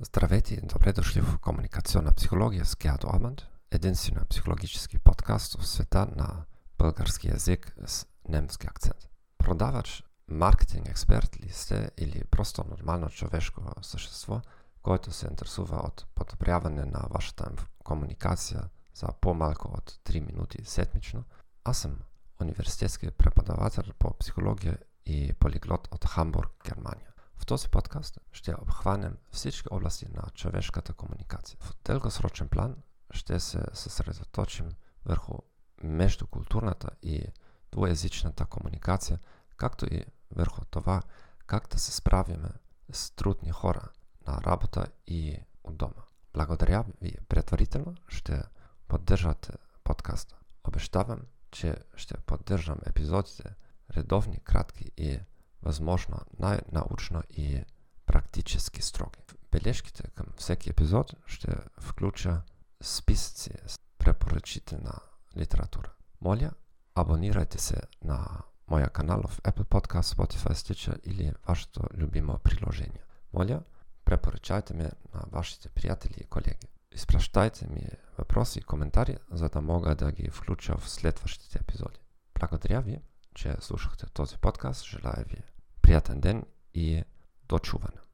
Здравейте и добре дошли в Комуникационна психология с Геато Аманд, единствения психологически подкаст в света на български язик с немски акцент. Продавач, маркетинг експерт ли сте или просто нормално човешко същество, който се интересува от подобряване на вашата комуникация за по-малко от 3 минути седмично, аз съм университетски преподавател по психология и полиглот от Хамбург, Германия. В този подкаст ще обхванем всички области на човешката комуникация. В дългосрочен план ще се съсредоточим върху междукултурната и двуязичната комуникация, както и върху това как да се справиме с трудни хора на работа и от дома. Благодаря ви предварително, ще поддържате подкаста. Обещавам, че ще поддържам епизодите редовни, кратки и възможно най-научно и практически строги. В бележките към всеки епизод ще включа списъци с препоръчителна литература. Моля, абонирайте се на моя канал в Apple Podcast, Spotify, Stitcher или вашето любимо приложение. Моля, препоръчайте ме на вашите приятели и колеги. Изпращайте ми въпроси и коментари, за да мога да ги включа в следващите епизоди. Благодаря ви, че слушахте този подкаст. Желая ви приятен ден и до чуване.